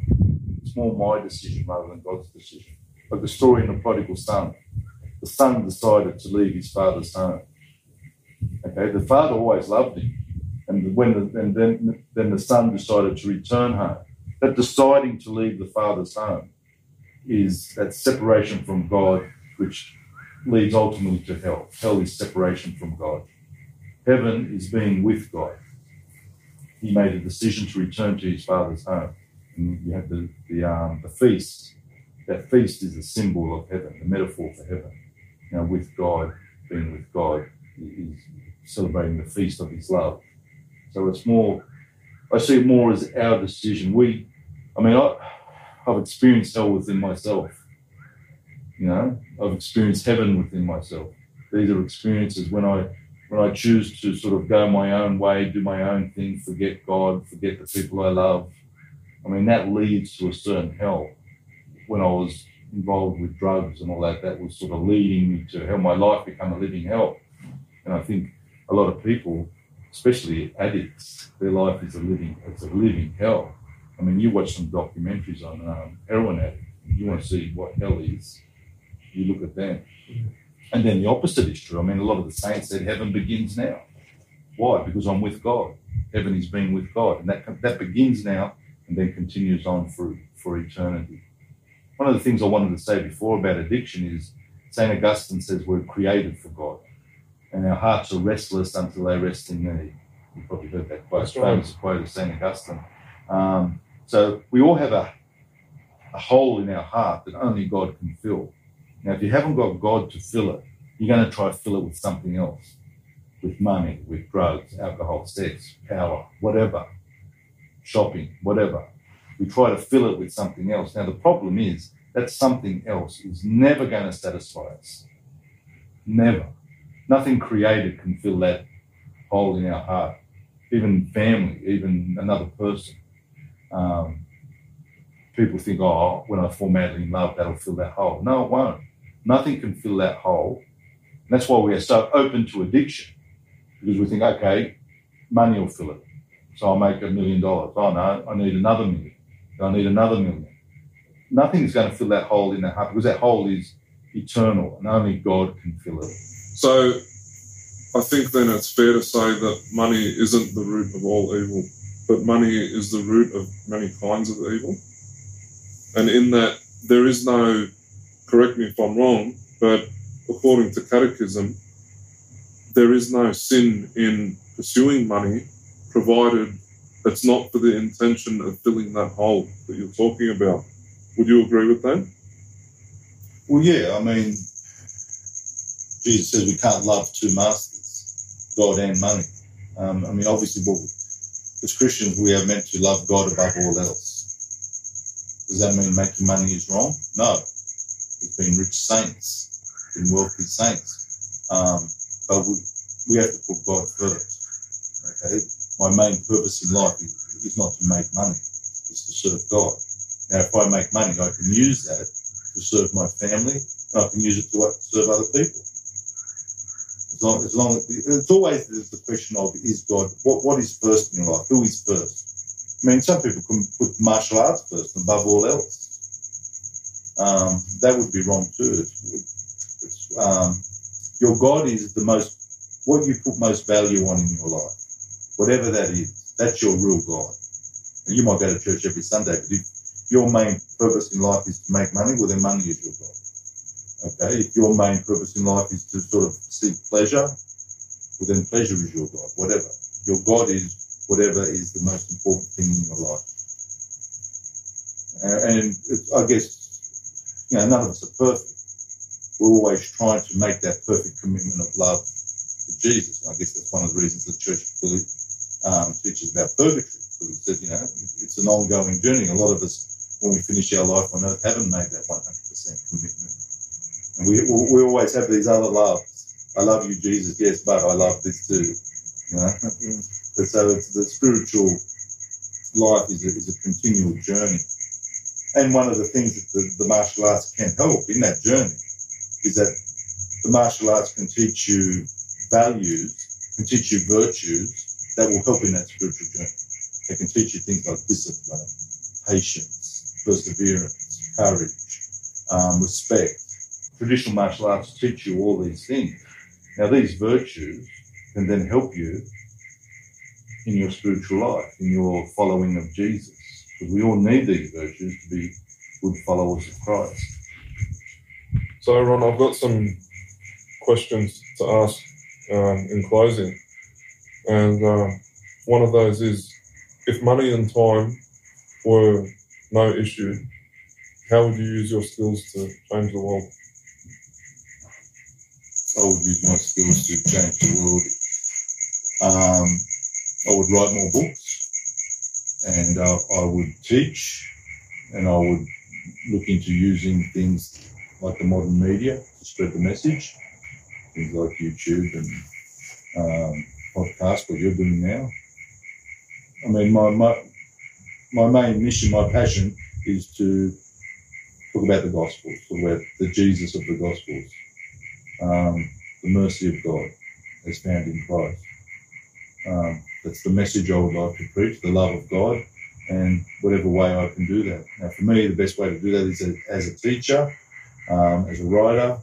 It's more my decision rather than God's decision. Like the story in the prodigal son. The son decided to leave his father's home. Okay, the father always loved him. And when the, and then, then the son decided to return home. That deciding to leave the father's home is that separation from God, which leads ultimately to hell. Hell is separation from God. Heaven is being with God. He made a decision to return to his father's home. And you have the, the, um, the feast. That feast is a symbol of heaven, the metaphor for heaven. Know, with God, being with God, is celebrating the feast of his love. So it's more, I see it more as our decision. We, I mean, I, I've experienced hell within myself. You know, I've experienced heaven within myself. These are experiences when I when I choose to sort of go my own way, do my own thing, forget God, forget the people I love. I mean, that leads to a certain hell. When I was involved with drugs and all that, that was sort of leading me to hell. My life became a living hell. And I think a lot of people especially addicts, their life is a living, it's a living hell. I mean, you watch some documentaries on um, heroin addicts, you want to see what hell is, you look at them. And then the opposite is true. I mean, a lot of the saints said heaven begins now. Why? Because I'm with God. Heaven is being with God. And that, that begins now and then continues on for, for eternity. One of the things I wanted to say before about addiction is St. Augustine says we're created for God and our hearts are restless until they rest in thee. You've probably heard that quote, famous quote of St. Augustine. Um, so we all have a, a hole in our heart that only God can fill. Now, if you haven't got God to fill it, you're going to try to fill it with something else with money, with drugs, alcohol, sex, power, whatever, shopping, whatever. We try to fill it with something else. Now, the problem is that something else is never going to satisfy us. Never. Nothing created can fill that hole in our heart. Even family, even another person. Um, people think, oh, when I fall madly in love, that'll fill that hole. No, it won't. Nothing can fill that hole. And that's why we are so open to addiction. Because we think, okay, money will fill it. So I'll make a million dollars. Oh no, I need another million. I need another million. Nothing is going to fill that hole in that heart because that hole is eternal and only God can fill it. So I think then it's fair to say that money isn't the root of all evil, but money is the root of many kinds of evil. And in that, there is no correct me if I'm wrong, but according to Catechism, there is no sin in pursuing money, provided it's not for the intention of filling that hole that you're talking about. Would you agree with that? Well, yeah, I mean, Jesus says we can't love two masters, God and money. Um, I mean, obviously, well, as Christians, we are meant to love God above all else. Does that mean making money is wrong? No. It's been rich saints, been wealthy saints. Um, but we, we have to put God first. Okay? My main purpose in life is, is not to make money, it's to serve God. Now, if I make money, I can use that to serve my family, and I can use it to serve other people. As long, as long it's always the question of is God what what is first in your life? Who is first? I mean, some people can put martial arts first above all else. Um, that would be wrong too. It's, it's, um, your God is the most what you put most value on in your life, whatever that is. That's your real God. And you might go to church every Sunday, but if your main purpose in life is to make money, well, then money is your God. Okay, if your main purpose in life is to sort of seek pleasure, well, then pleasure is your God, whatever. Your God is whatever is the most important thing in your life. Uh, and I guess, you know, none of us are perfect. We're always trying to make that perfect commitment of love to Jesus. And I guess that's one of the reasons the church um, teaches about purgatory, because it says, you know, it's an ongoing journey. A lot of us, when we finish our life on earth, haven't made that 100% commitment. And we, we always have these other loves. I love you, Jesus, yes, but I love this too. You know? <laughs> but so it's the spiritual life is a, is a continual journey. And one of the things that the, the martial arts can help in that journey is that the martial arts can teach you values, can teach you virtues that will help in that spiritual journey. They can teach you things like discipline, patience, perseverance, courage, um, respect. Traditional martial arts teach you all these things. Now, these virtues can then help you in your spiritual life, in your following of Jesus. Because we all need these virtues to be good followers of Christ. So, Ron, I've got some questions to ask um, in closing. And uh, one of those is if money and time were no issue, how would you use your skills to change the world? I would use my skills to change the world. Um, I would write more books and uh, I would teach and I would look into using things like the modern media to spread the message, things like YouTube and um, podcast, what you're doing now. I mean, my, my, my main mission, my passion is to talk about the Gospels, talk about the Jesus of the Gospels, um, the mercy of God as found in Christ. Um, that's the message I would like to preach, the love of God, and whatever way I can do that. Now, for me, the best way to do that is as a teacher, um, as a writer.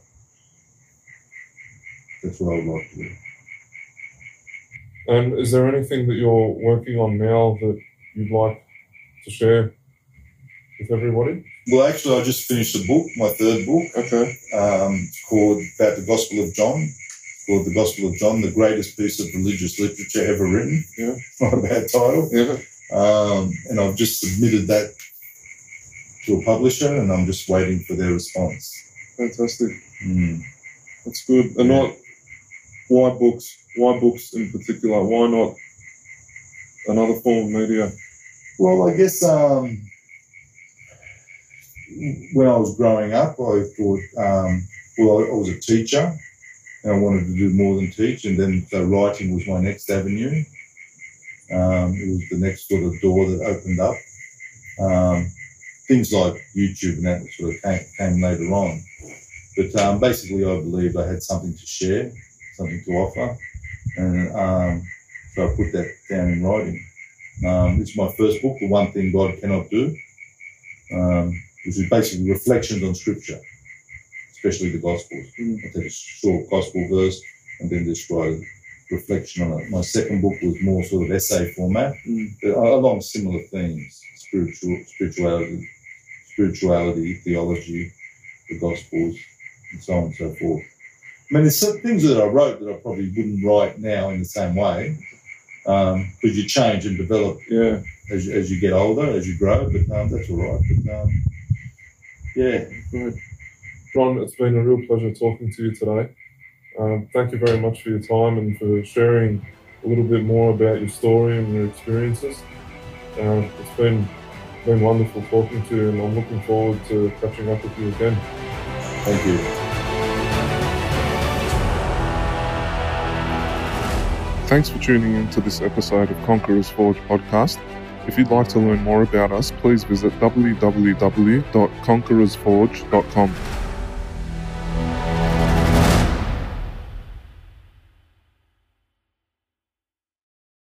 That's what I would like to do. And is there anything that you're working on now that you'd like to share with everybody? Well, actually, I just finished a book, my third book, Okay. um, called about the Gospel of John, called the Gospel of John, the greatest piece of religious literature ever written. Yeah. <laughs> Not a bad title. Yeah. Um, and I've just submitted that to a publisher, and I'm just waiting for their response. Fantastic. Mm. That's good. And Yeah. not why books? Why books in particular? Why not another form of media? Well, I guess um, when I was growing up, I thought, um, well, I, I was a teacher and I wanted to do more than teach, and then writing was my next avenue. Um, it was the next sort of door that opened up. Um, things like YouTube and that sort of came, came later on. But um, basically, I believed I had something to share, something to offer, and um, so I put that down in writing. Um, it's my first book, The One Thing God Cannot Do, um, which is basically reflections on Scripture, especially the Gospels. Mm. I take a short Gospel verse and then just write reflection on it. My second book was more sort of essay format, Mm. along similar themes: spiritual, spirituality, spirituality, theology, the Gospels, and so on and so forth. I mean, there's some things that I wrote that I probably wouldn't write now in the same way, because um, you change and develop Yeah. as, you- as you get older, as you grow. But um, that's all right. But um, yeah. Ron, it's been a real pleasure talking to you today. Um, thank you very much for your time and for sharing a little bit more about your story and your experiences. Um, it's been been wonderful talking to you, and I'm looking forward to catching up with you again. thank you. Thanks for tuning in to this episode of Conquerors Forge podcast. If you'd like to learn more about us, please visit www.conquerorsforge.com.